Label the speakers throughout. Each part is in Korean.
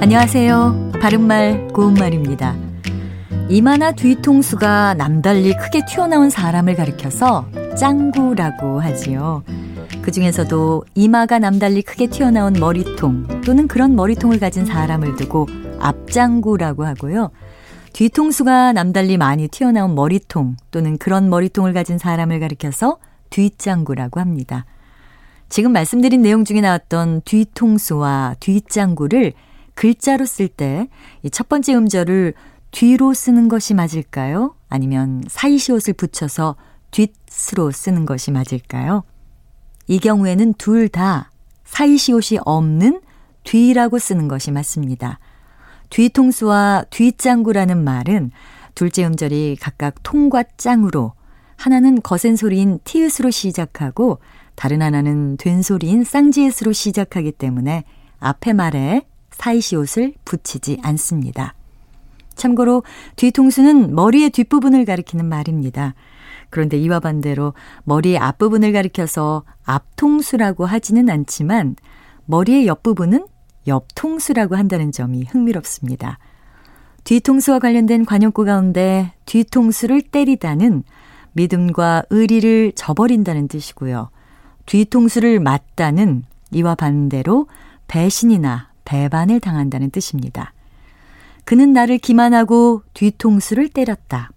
Speaker 1: 안녕하세요. 바른말 고운말입니다. 이마나 뒤통수가 남달리 크게 튀어나온 사람을 가리켜서 짱구라고 하지요. 그 중에서도 이마가 남달리 크게 튀어나온 머리통 또는 그런 머리통을 가진 사람을 두고 앞짱구라고 하고요. 뒤통수가 남달리 많이 튀어나온 머리통 또는 그런 머리통을 가진 사람을 가리켜서 뒷짱구라고 합니다. 지금 말씀드린 내용 중에 나왔던 뒤통수와 뒷짱구를 글자로 쓸 때 이 첫 번째 음절을 뒤로 쓰는 것이 맞을까요? 아니면 사이시옷을 붙여서 뒷스로 쓰는 것이 맞을까요? 이 경우에는 둘 다 사이시옷이 없는 뒤라고 쓰는 것이 맞습니다. 뒤통수와 뒷장구라는 말은 둘째 음절이 각각 통과 짱으로 하나는 거센 소리인 티읕으로 시작하고 다른 하나는 된 소리인 쌍지읒으로 시작하기 때문에 앞에 말에 사이시 옷을 붙이지 않습니다. 참고로 뒤통수는 머리의 뒷부분을 가리키는 말입니다. 그런데 이와 반대로 머리의 앞부분을 가리켜서 앞통수라고 하지는 않지만 머리의 옆부분은 옆통수라고 한다는 점이 흥미롭습니다. 뒤통수와 관련된 관용구 가운데 뒤통수를 때리다는 믿음과 의리를 저버린다는 뜻이고요. 뒤통수를 맞다는 이와 반대로 배신이나 배반을 당한다는 뜻입니다. 그는 나를 기만하고 뒤통수를 때렸다.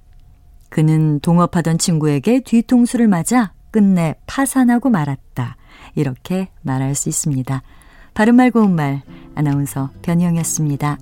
Speaker 1: 그는 동업하던 친구에게 뒤통수를 맞아 끝내 파산하고 말았다. 이렇게 말할 수 있습니다. 바른말 고운말 아나운서 변희영이었습니다.